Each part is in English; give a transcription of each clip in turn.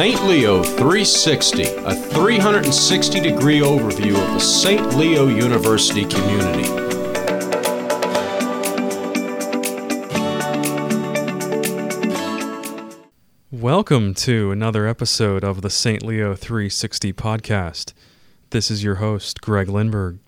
St. Leo 360, a 360 degree overview of the St. Leo University community. Welcome to another episode of the St. Leo 360 podcast. This is your host, Greg Lindberg.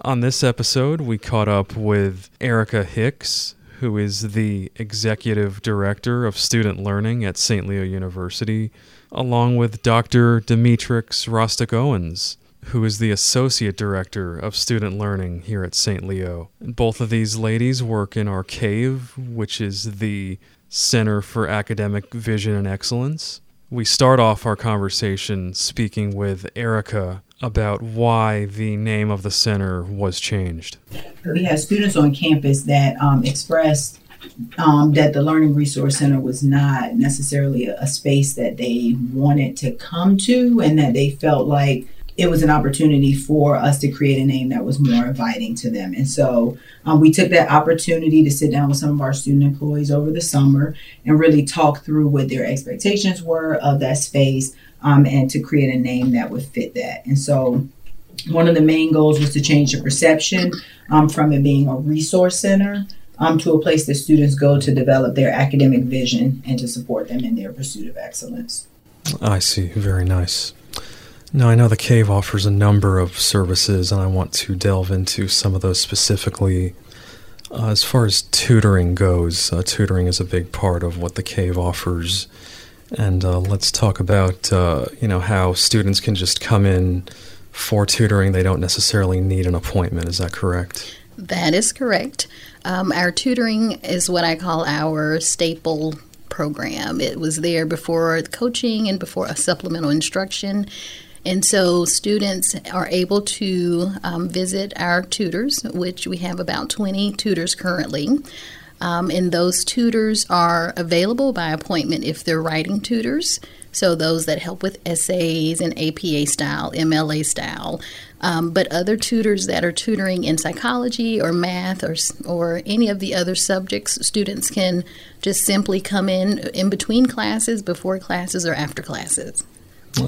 On this episode, we caught up with Erica Hicks, who is the Executive Director of Student Learning at St. Leo University, along with Dr. Demetrix Rostick-Owens, who is the Associate Director of Student Learning here at St. Leo. Both of these ladies work in our cave, which is the Center for Academic Vision and Excellence. We start off our conversation speaking with Erica about why the name of the center was changed. We had students on campus that um, expressed um, that the Learning Resource Center was not necessarily a, a space that they wanted to come to, and that they felt like it was an opportunity for us to create a name that was more inviting to them. And so um, we took that opportunity to sit down with some of our student employees over the summer and really talk through what their expectations were of that space um, and to create a name that would fit that. And so one of the main goals was to change the perception um, from it being a resource center um, to a place that students go to develop their academic vision and to support them in their pursuit of excellence. I see. Very nice. Now, I know the cave offers a number of services, and I want to delve into some of those specifically. Uh, as far as tutoring goes, uh, tutoring is a big part of what the cave offers. And uh, let's talk about uh, you know how students can just come in for tutoring. They don't necessarily need an appointment. Is that correct? That is correct. Um, our tutoring is what I call our staple program. It was there before coaching and before a supplemental instruction. And so students are able to um, visit our tutors, which we have about 20 tutors currently. Um, and those tutors are available by appointment if they're writing tutors. So those that help with essays and APA style, MLA style. Um, but other tutors that are tutoring in psychology or math or, or any of the other subjects, students can just simply come in in between classes, before classes, or after classes.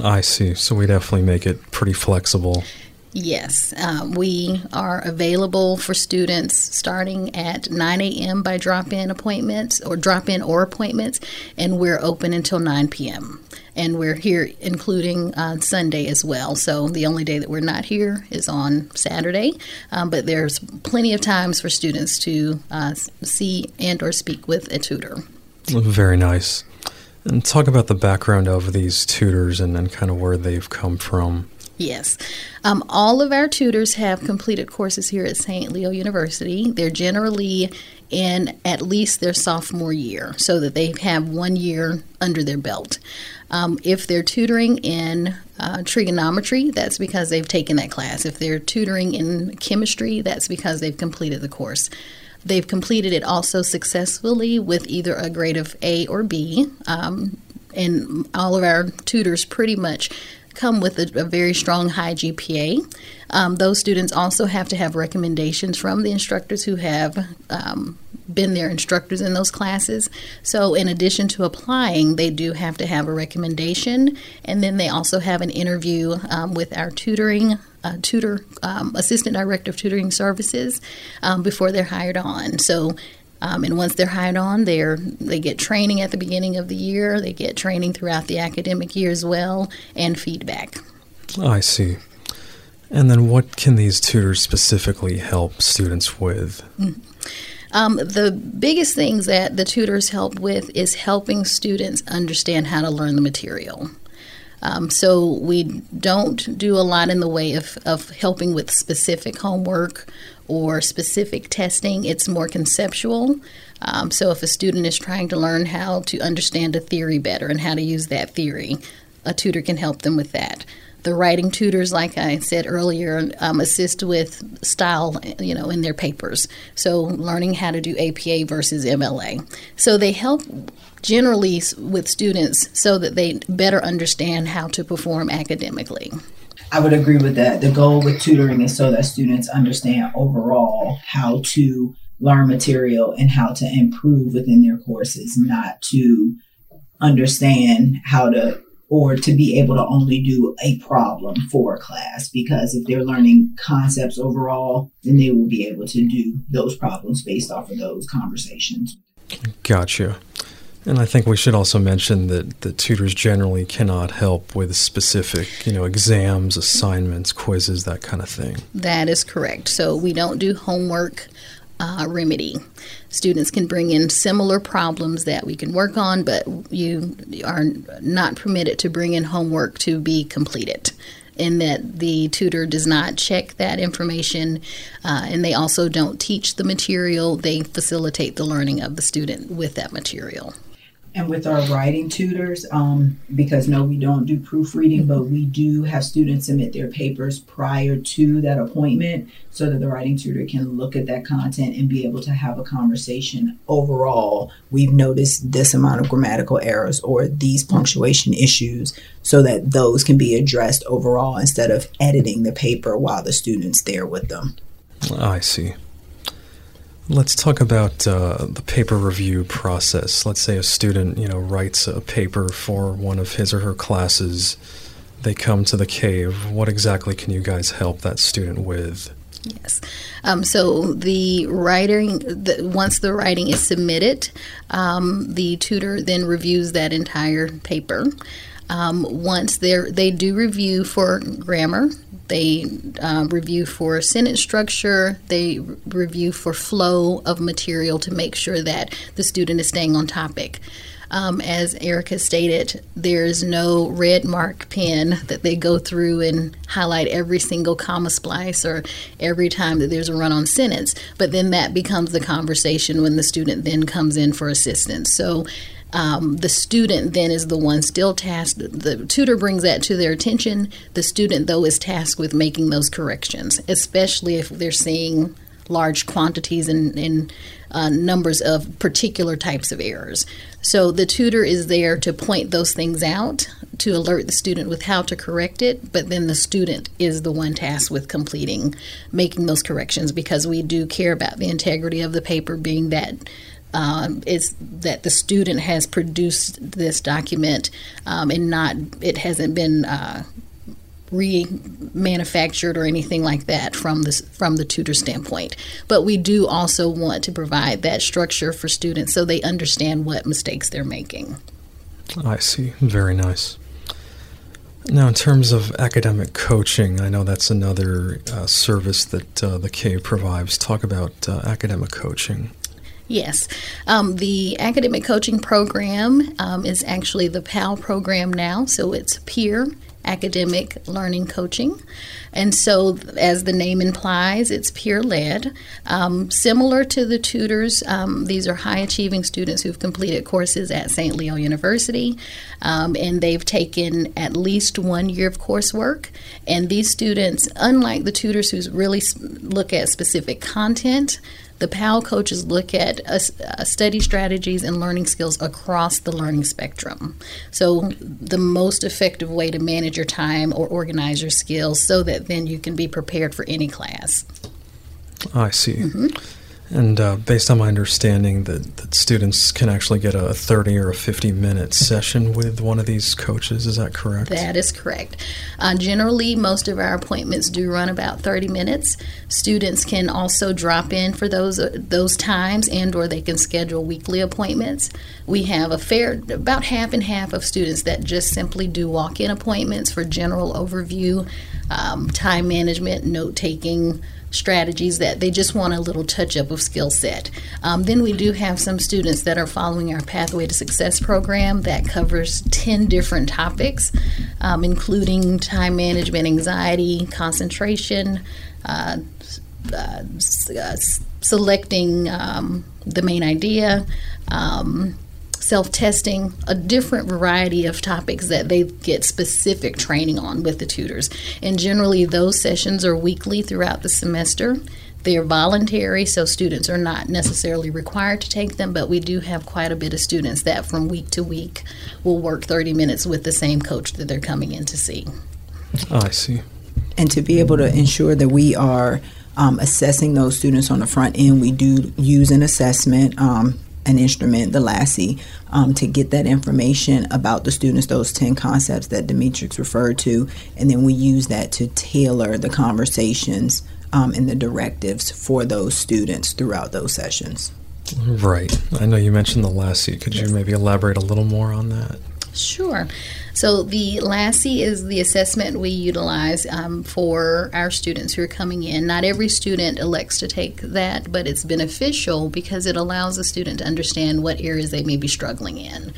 I see. So we definitely make it pretty flexible. Yes, um, we are available for students starting at 9 a.m. by drop in appointments or drop in or appointments, and we're open until 9 p.m. And we're here including uh, Sunday as well. So the only day that we're not here is on Saturday, um, but there's plenty of times for students to uh, see and or speak with a tutor. Very nice. And talk about the background of these tutors and then kind of where they've come from. Yes. Um, all of our tutors have completed courses here at St. Leo University. They're generally in at least their sophomore year, so that they have one year under their belt. Um, if they're tutoring in uh, trigonometry, that's because they've taken that class. If they're tutoring in chemistry, that's because they've completed the course. They've completed it also successfully with either a grade of A or B. Um, and all of our tutors pretty much come with a, a very strong high GPA. Um, those students also have to have recommendations from the instructors who have um, been their instructors in those classes. So, in addition to applying, they do have to have a recommendation, and then they also have an interview um, with our tutoring. Uh, tutor um, assistant director of tutoring services um, before they're hired on. So um, and once they're hired on, they they get training at the beginning of the year. They get training throughout the academic year as well, and feedback. I see. And then, what can these tutors specifically help students with? Mm-hmm. Um, the biggest things that the tutors help with is helping students understand how to learn the material. Um, so we don't do a lot in the way of, of helping with specific homework or specific testing. It's more conceptual. Um, so if a student is trying to learn how to understand a theory better and how to use that theory, a tutor can help them with that. The writing tutors, like I said earlier, um, assist with style, you know, in their papers. So learning how to do APA versus MLA. So they help generally with students so that they better understand how to perform academically. I would agree with that. The goal with tutoring is so that students understand overall how to learn material and how to improve within their courses, not to understand how to or to be able to only do a problem for a class because if they're learning concepts overall, then they will be able to do those problems based off of those conversations. Gotcha. And I think we should also mention that the tutors generally cannot help with specific, you know, exams, assignments, quizzes, that kind of thing. That is correct. So we don't do homework uh, remedy. Students can bring in similar problems that we can work on, but you are not permitted to bring in homework to be completed. In that the tutor does not check that information, uh, and they also don't teach the material, they facilitate the learning of the student with that material. And with our writing tutors, um, because no, we don't do proofreading, but we do have students submit their papers prior to that appointment so that the writing tutor can look at that content and be able to have a conversation. Overall, we've noticed this amount of grammatical errors or these punctuation issues so that those can be addressed overall instead of editing the paper while the student's there with them. I see. Let's talk about uh, the paper review process. Let's say a student, you know, writes a paper for one of his or her classes. They come to the cave. What exactly can you guys help that student with? Yes. Um, so the writing, the, once the writing is submitted, um, the tutor then reviews that entire paper. Um, once they they do review for grammar, they uh, review for sentence structure, they re- review for flow of material to make sure that the student is staying on topic. Um, as Erica stated, there's no red mark pen that they go through and highlight every single comma splice or every time that there's a run on sentence. But then that becomes the conversation when the student then comes in for assistance. So um, the student then is the one still tasked. The tutor brings that to their attention. The student, though, is tasked with making those corrections, especially if they're seeing large quantities and, uh, numbers of particular types of errors. So the tutor is there to point those things out, to alert the student with how to correct it, but then the student is the one tasked with completing, making those corrections because we do care about the integrity of the paper being that um, is that the student has produced this document um, and not it hasn't been uh, remanufactured or anything like that from the from the tutor standpoint. But we do also want to provide that structure for students so they understand what mistakes they're making. I see. Very nice. Now, in terms of academic coaching, I know that's another uh, service that uh, the Cave provides. Talk about uh, academic coaching. Yes. Um, the academic coaching program um, is actually the PAL program now, so it's peer academic learning coaching. And so, as the name implies, it's peer led. Um, similar to the tutors, um, these are high achieving students who've completed courses at St. Leo University, um, and they've taken at least one year of coursework. And these students, unlike the tutors who really look at specific content, the PAL coaches look at uh, uh, study strategies and learning skills across the learning spectrum. So, the most effective way to manage your time or organize your skills so that then you can be prepared for any class. I see. Mm-hmm. And uh, based on my understanding, that, that students can actually get a 30 or a 50 minute session with one of these coaches. Is that correct? That is correct. Uh, generally, most of our appointments do run about 30 minutes. Students can also drop in for those uh, those times, and or they can schedule weekly appointments. We have a fair about half and half of students that just simply do walk in appointments for general overview, um, time management, note taking strategies that they just want a little touch up of skill set. Um, then we do have some students that are following our Pathway to Success program that covers 10 different topics, um, including time management, anxiety, concentration, uh, uh, uh, selecting um, the main idea. Um, self testing, a different variety of topics that they get specific training on with the tutors. And generally, those sessions are weekly throughout the semester. They are voluntary, so students are not necessarily required to take them, but we do have quite a bit of students that from week to week will work 30 minutes with the same coach that they're coming in to see. Oh, I see. And to be able to ensure that we are um, assessing those students on the front end, we do use an assessment. Um, an instrument, the LASSI, um, to get that information about the students, those 10 concepts that Demetrix referred to, and then we use that to tailor the conversations um, and the directives for those students throughout those sessions. Right. I know you mentioned the LASSI. Could yes. you maybe elaborate a little more on that? Sure. So the LASSI is the assessment we utilize um, for our students who are coming in. Not every student elects to take that, but it's beneficial because it allows a student to understand what areas they may be struggling in.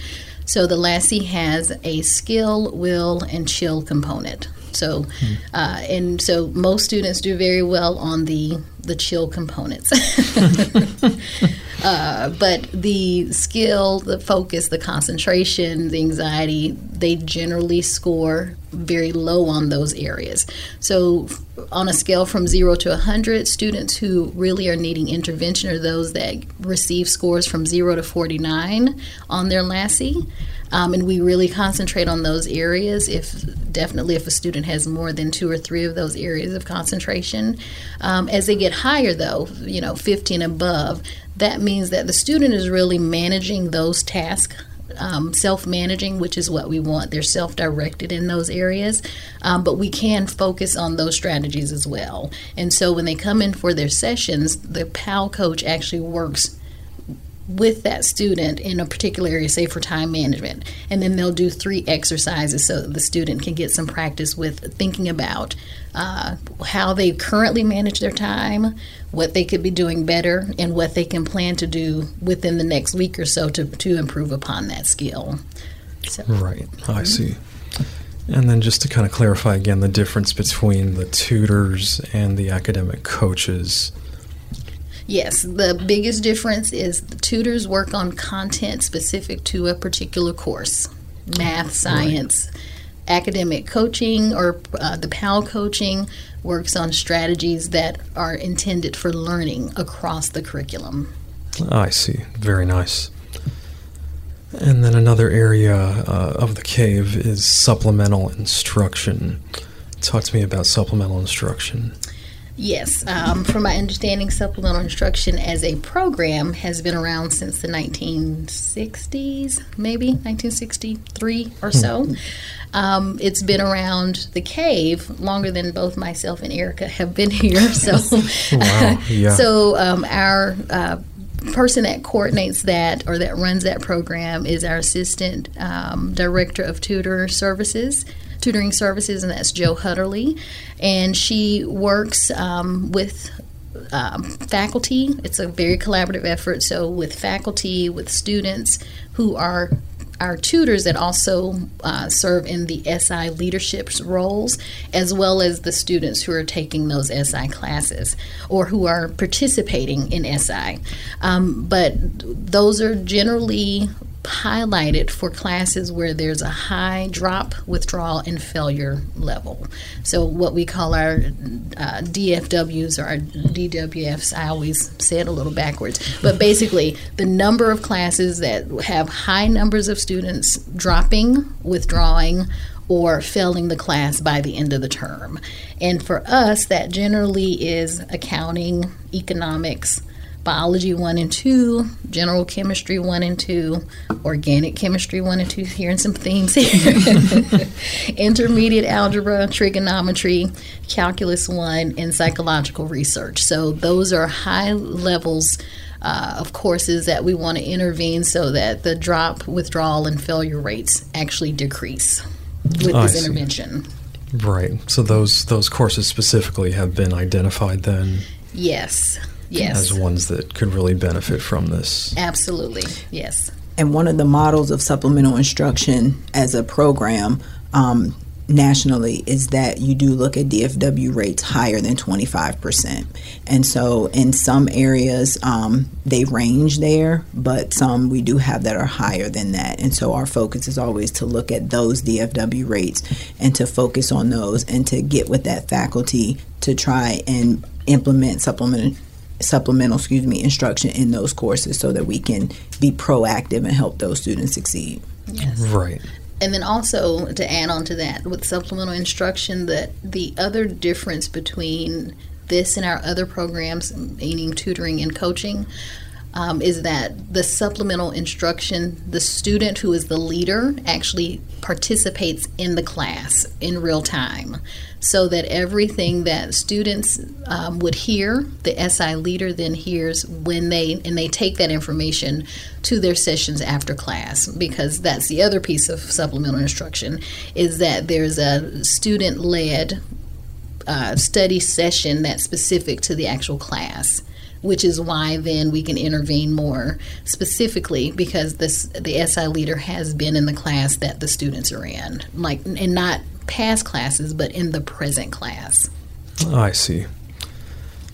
So the LASSI has a skill, will, and chill component. So, hmm. uh, and so most students do very well on the the chill components. uh, but the skill, the focus, the concentration, the anxiety, they generally score very low on those areas. So, on a scale from zero to 100, students who really are needing intervention are those that receive scores from zero to 49 on their LASSI. Um, and we really concentrate on those areas. If definitely, if a student has more than two or three of those areas of concentration, um, as they get higher, though, you know, 15 above, that means that the student is really managing those tasks. Um, self managing, which is what we want. They're self directed in those areas, um, but we can focus on those strategies as well. And so when they come in for their sessions, the PAL coach actually works with that student in a particular area, say for time management. And then they'll do three exercises so the student can get some practice with thinking about uh, how they currently manage their time, what they could be doing better, and what they can plan to do within the next week or so to, to improve upon that skill. So. Right, I see. And then just to kind of clarify again the difference between the tutors and the academic coaches. Yes, the biggest difference is the tutors work on content specific to a particular course math, science. Right. Academic coaching or uh, the PAL coaching works on strategies that are intended for learning across the curriculum. I see. Very nice. And then another area uh, of the cave is supplemental instruction. Talk to me about supplemental instruction. Yes, um, from my understanding, supplemental instruction as a program has been around since the 1960s, maybe 1963 or so. Hmm. Um, it's been around the cave longer than both myself and Erica have been here. So, wow. yeah. so um, our uh, person that coordinates that or that runs that program is our assistant um, director of tutor services tutoring services, and that's Joe Hutterly. And she works um, with um, faculty. It's a very collaborative effort. So, with faculty, with students who are our tutors that also uh, serve in the SI leadership roles, as well as the students who are taking those SI classes or who are participating in SI. Um, but those are generally highlighted for classes where there's a high drop, withdrawal, and failure level. So, what we call our uh, DFWs or our DWFs, I always say it a little backwards, but basically, the number of classes that have high numbers of students dropping, withdrawing, or failing the class by the end of the term. And for us, that generally is accounting, economics, biology 1 and 2, general chemistry 1 and 2, organic chemistry 1 and 2, hearing some themes here, intermediate algebra, trigonometry, calculus 1, and psychological research. So those are high levels. Uh, of courses that we want to intervene so that the drop, withdrawal, and failure rates actually decrease with oh, this intervention. Right. So those those courses specifically have been identified then. Yes. Yes. As ones that could really benefit from this. Absolutely. Yes. And one of the models of supplemental instruction as a program um, nationally is that you do look at DFW rates higher than 25%. And so in some areas, um, they range there, but some we do have that are higher than that. And so our focus is always to look at those DFW rates and to focus on those and to get with that faculty to try and implement supplement supplemental, excuse me, instruction in those courses so that we can be proactive and help those students succeed. Yes. Right. And then also to add on to that with supplemental instruction that the other difference between this and our other programs, meaning tutoring and coaching, um, is that the supplemental instruction, the student who is the leader actually participates in the class in real time so that everything that students um, would hear, the SI leader then hears when they and they take that information to their sessions after class because that's the other piece of supplemental instruction is that there's a student led uh, study session that's specific to the actual class which is why then we can intervene more specifically because this the SI leader has been in the class that the students are in, like and not past classes, but in the present class. Oh, I see.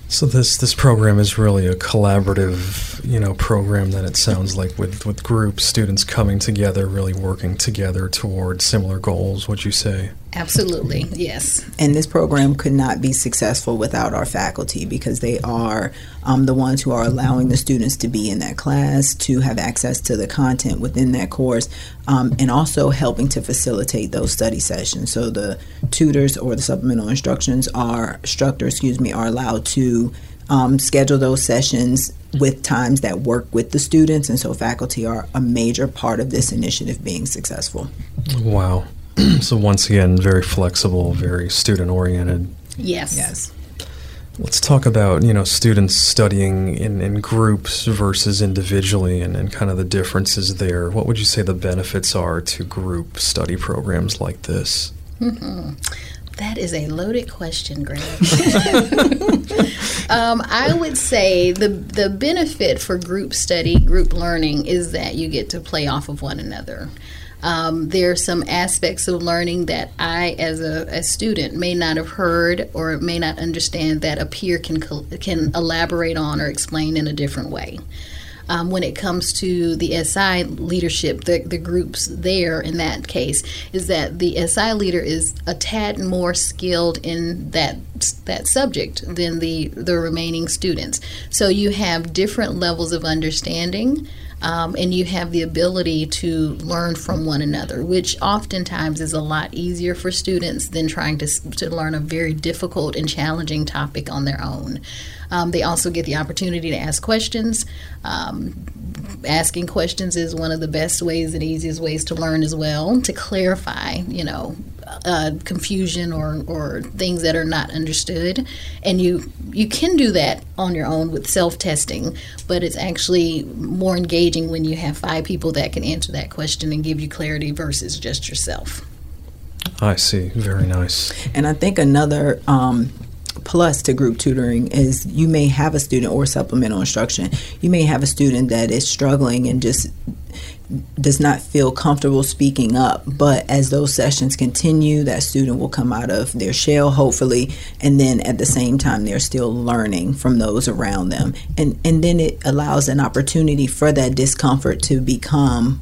So this this program is really a collaborative, you know, program that it sounds like with with groups, students coming together, really working together towards similar goals. Would you say? Absolutely, yes. And this program could not be successful without our faculty because they are um, the ones who are allowing the students to be in that class, to have access to the content within that course, um, and also helping to facilitate those study sessions. So the tutors or the supplemental instructions are instructor, excuse me, are allowed to um, schedule those sessions with times that work with the students, and so faculty are a major part of this initiative being successful. Wow. so once again, very flexible, very student oriented. Yes. Yes. Let's talk about you know students studying in, in groups versus individually, and, and kind of the differences there. What would you say the benefits are to group study programs like this? Mm-hmm. That is a loaded question, Greg. um, I would say the the benefit for group study, group learning, is that you get to play off of one another. Um, there are some aspects of learning that I, as a, a, student, may not have heard or may not understand that a peer can can elaborate on or explain in a different way. Um, when it comes to the SI leadership, the, the groups there in that case is that the SI leader is a tad more skilled in that that subject than the the remaining students. So you have different levels of understanding um, and you have the ability to learn from one another, which oftentimes is a lot easier for students than trying to, to learn a very difficult and challenging topic on their own. Um, they also get the opportunity to ask questions. Um, asking questions is one of the best ways and easiest ways to learn as well, to clarify, you know, uh, confusion or, or things that are not understood. And you you can do that on your own with self testing, but it's actually more engaging when you have five people that can answer that question and give you clarity versus just yourself. I see. Very nice. And I think another um, plus to group tutoring is you may have a student or supplemental instruction. You may have a student that is struggling and just does not feel comfortable speaking up. But as those sessions continue, that student will come out of their shell, hopefully, and then at the same time, they're still learning from those around them. And, and then it allows an opportunity for that discomfort to become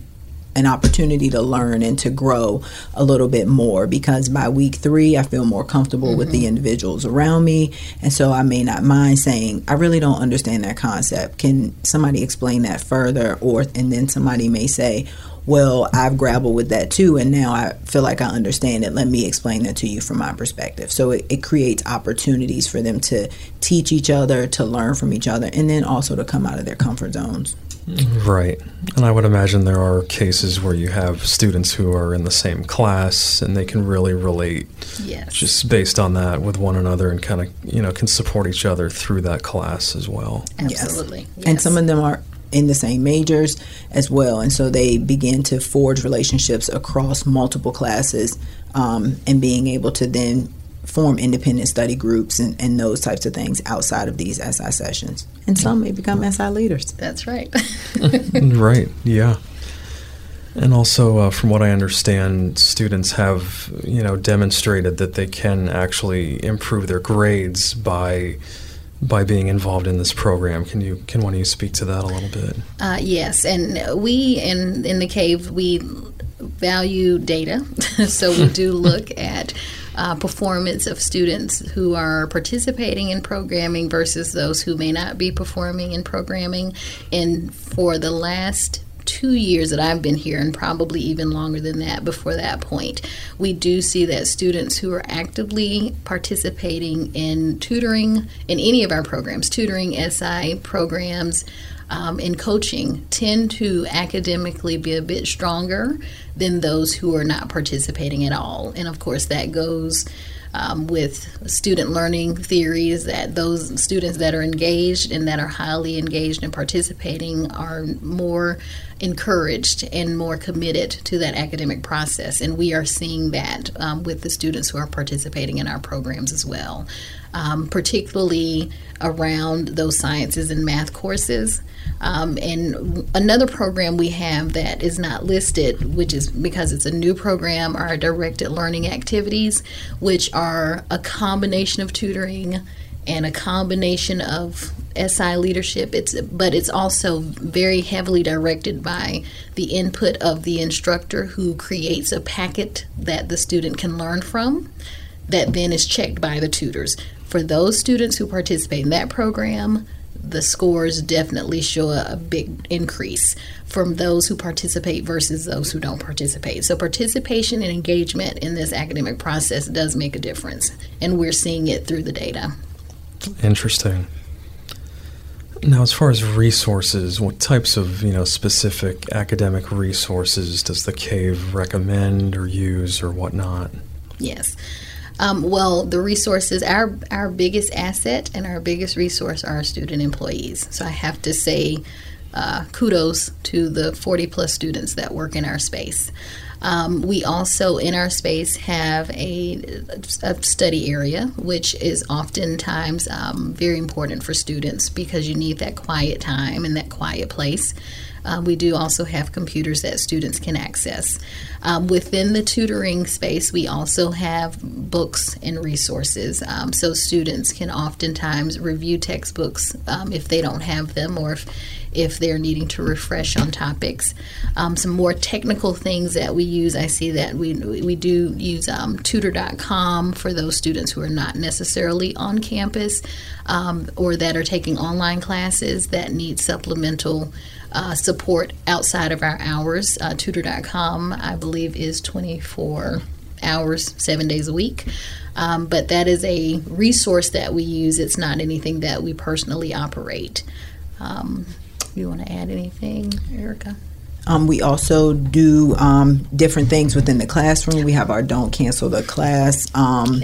an opportunity to learn and to grow a little bit more because by week three I feel more comfortable mm-hmm. with the mm-hmm. individuals around me. And so I may not mind saying I really don't understand that concept. Can somebody explain that further? Or and then somebody may say well I've grappled with that too and now I feel like I understand it. Let me explain that to you from my perspective. So it, it creates opportunities for them to teach each other to learn from each other and then also to come out of their comfort zones Right. And I would imagine there are cases where you have students who are in the same class and they can really relate yes. just based on that with one another and kind of, you know, can support each other through that class as well. Absolutely. Yes. And some of them are in the same majors as well. And so they begin to forge relationships across multiple classes um, and being able to then form independent study groups and, and those types of things outside of these SI sessions. And some may become SI leaders. That's right. right, yeah. And also, uh, from what I understand, students have, you know, demonstrated that they can actually improve their grades by by being involved in this program. Can you can one of you speak to that a little bit? Uh, yes, and we in in the cave we value data, so we do look at uh, performance of students who are participating in programming versus those who may not be performing in programming. And for the last two years that I've been here, and probably even longer than that before that point, we do see that students who are actively participating in tutoring in any of our programs, tutoring, SI programs, um, in coaching tend to academically be a bit stronger than those who are not participating at all. And of course, that goes um, with student learning theories that those students that are engaged and that are highly engaged and participating are more encouraged and more committed to that academic process. And we are seeing that um, with the students who are participating in our programs as well, um, particularly around those sciences and math courses. Um, and another program we have that is not listed, which is because it's a new program, are directed learning activities, which are a combination of tutoring and a combination of SI leadership. It's but it's also very heavily directed by the input of the instructor who creates a packet that the student can learn from that then is checked by the tutors. For those students who participate in that program, the scores definitely show a, big increase from those who participate versus those who don't participate. So, participation and engagement in this academic process does make a difference, and we're seeing it through the data. Interesting. Now, as far as resources, what types of you know specific academic resources does the cave recommend or use or whatnot? Yes. Um, well, the resources, our our biggest asset and our biggest resource are our student employees. So I have to say, uh, kudos to the 40 plus students that work in our space. Um, we also, in our space, have a, a study area, which is oftentimes um, very important for students because you need that quiet time and that quiet place. Uh, we do also have computers that students can access. Um, within the tutoring space, we also have books and resources. Um, so students can oftentimes review textbooks um, if they don't have them or if, if they're needing to refresh on topics. Um, some more technical things that we use, I see that we, we do use um, tutor.com for those students who are not necessarily on campus um, or that are taking online classes that need supplemental uh, support outside of our hours. Uh, tutor.com, I believe, is 24 hours, seven days a week. Um, but that is a resource that we use. It's not anything that we personally operate. Um, you want to add anything, Erica? Um, we also do um, different things within the classroom. We have our Don't Cancel the Class um,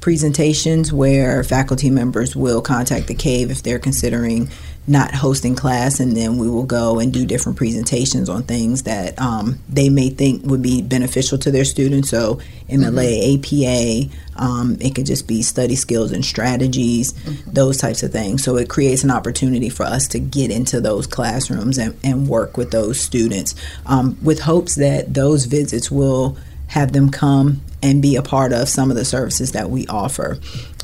presentations where faculty members will contact the CAVE if they're considering not hosting class, and then we will go and do different presentations on things that um, they may think would be beneficial to their students. So, MLA, mm-hmm. APA, um, it could just be study skills and strategies, mm-hmm. those types of things. So, it creates an opportunity for us to get into those classrooms and, and work with those students um, with hopes that those visits will have them come and be a part of some of the services that we offer.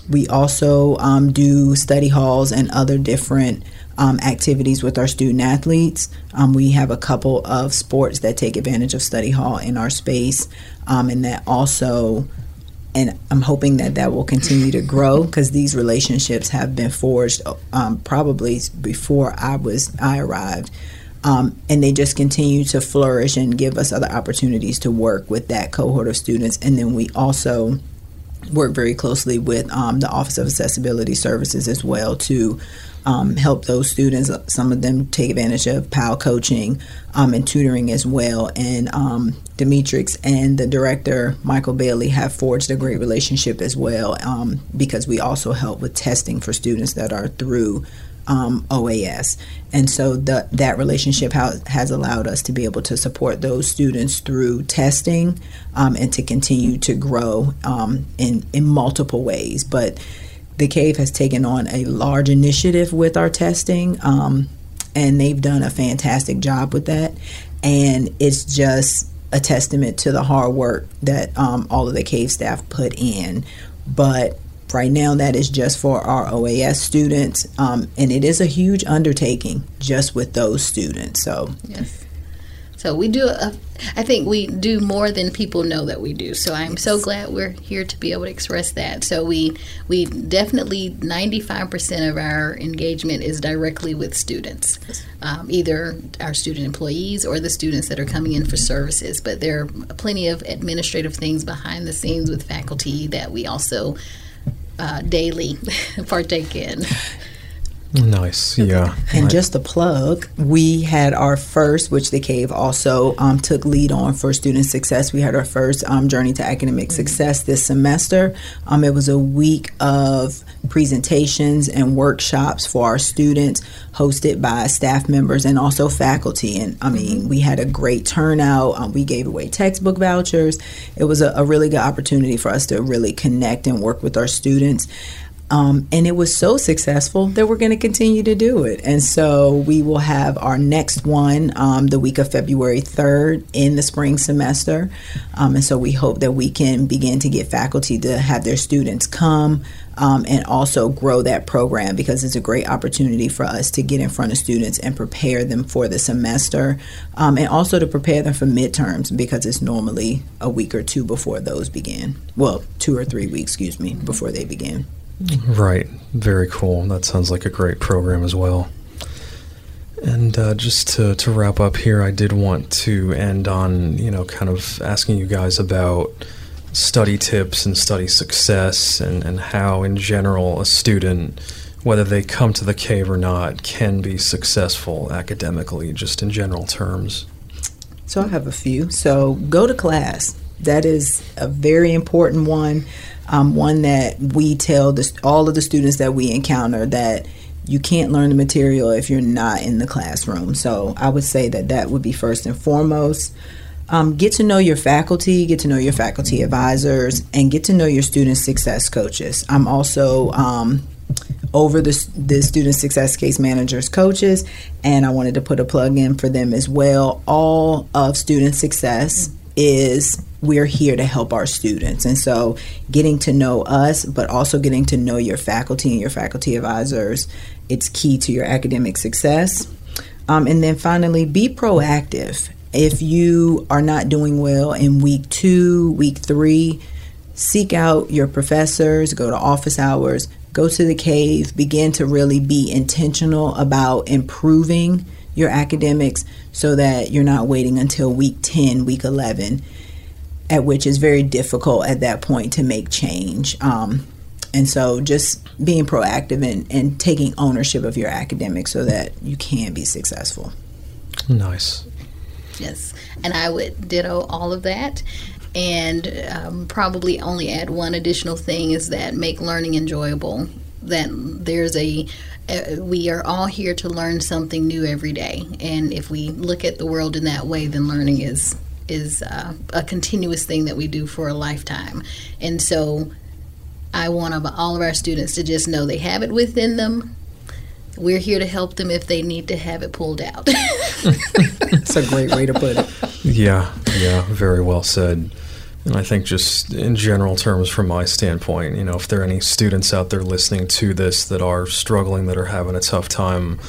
We also um, do study halls and other different um, activities with our student athletes. Um, we have a couple of sports that take advantage of study hall in our space, um, and that also. And I'm hoping that that will continue to grow because these relationships have been forged um, probably before I was I arrived. Um, and they just continue to flourish and give us other opportunities to work with that cohort of students. And then we also work very closely with um, the Office of Accessibility Services as well to um, help those students. Some of them take advantage of PAL coaching um, and tutoring as well. And um, Demetrix and the director, Michael Bailey, have forged a great relationship as well um, because we also help with testing for students that are through um, OAS. And so the, that relationship ha- has allowed us to be able to support those students through testing um, and to continue to grow um, in, in multiple ways. But the cave has taken on a large initiative with our testing, um, and they've done a fantastic job with that. And it's just a testament to the hard work that um, all of the cave staff put in. But right now, that is just for our OAS students, um, and it is a huge undertaking just with those students. So, yes. So we do. A, I think we do more than people know that we do. So I'm so glad we're here to be able to express that. So we we definitely 95% of our engagement is directly with students, um, either our student employees or the students that are coming in for services. But there are plenty of administrative things behind the scenes with faculty that we also uh, daily partake in. Nice, yeah. And just a plug, we had our first, which the Cave also um, took lead on for student success. We had our first um, Journey to Academic Success this semester. Um, it was a week of presentations and workshops for our students, hosted by staff members and also faculty. And I mean, we had a great turnout. Um, we gave away textbook vouchers. It was a, a really good opportunity for us to really connect and work with our students. Um, and it was so successful that we're going to continue to do it. And so we will have our next one um, the week of February 3rd in the spring semester. Um, and so we hope that we can begin to get faculty to have their students come um, and also grow that program because it's a great opportunity for us to get in front of students and prepare them for the semester um, and also to prepare them for midterms because it's normally a week or two before those begin. Well, two or three weeks, excuse me, before they begin. Right. Very cool. That sounds like a great program as well. And uh, just to, to wrap up here, I did want to end on, you know, kind of asking you guys about study tips and study success and, and how, in general, a student, whether they come to the cave or not, can be successful academically, just in general terms. So I have a few. So go to class. That is a very important one. Um, one that we tell the, all of the students that we encounter that you can't learn the material if you're not in the classroom. So I would say that that would be first and foremost. Um, get to know your faculty, get to know your faculty advisors, and get to know your student success coaches. I'm also um, over the, the student success case managers coaches, and I wanted to put a plug in for them as well. All of student success is we're here to help our students. And so getting to know us, but also getting to know your faculty and your faculty advisors, it's key to your academic success. Um, and then finally, be proactive. If you are not doing well in week two, week three, seek out your professors, go to office hours, go to the cave, begin to really be intentional about improving your academics so that you're not waiting until week 10, week 11 at which is very difficult at that point to make change. Um, and so just being proactive and, and taking ownership of your academics so that you can be successful. Nice. Yes. And I would ditto all of that. And um, probably only add one additional thing is that make learning enjoyable. That there's a uh, we are all here to learn something new every day. And if we look at the world in that way, then learning is is uh, a continuous thing that we do for a lifetime. And so I want all of our students to just know they have it within them. We're here to help them if they need to have it pulled out. That's a great way to put it. Yeah, yeah, very well said. And I think, just in general terms, from my standpoint, you know, if there are any students out there listening to this that are struggling, that are having a tough time,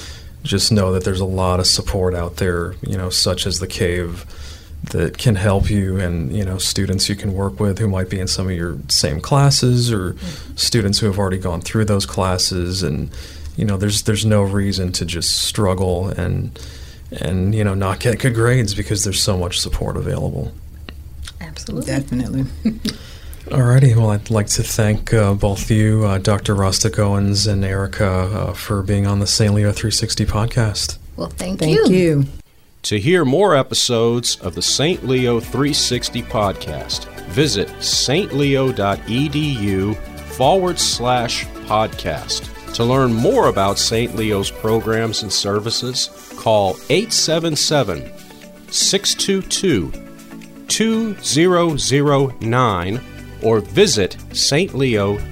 just know that there's a lot of support out there, you know, such as the Cave that can help you and you know students you can work with who might be in some of your same classes or mm-hmm. students who have already gone through those classes and you know there's there's no reason to just struggle and and you know not get good grades because there's so much support available absolutely definitely Alrighty, well, I'd like to thank uh, both you, uh, Dr. Rostick-Owens and Erica, uh, for being on the St. Leo 360 podcast. Well, thank, thank you. you. To hear more episodes of the St. Leo 360 podcast, visit stleo.edu forward slash podcast. To learn more about St. Leo's programs and services, call 877 622 2009 or visit stleo.edu.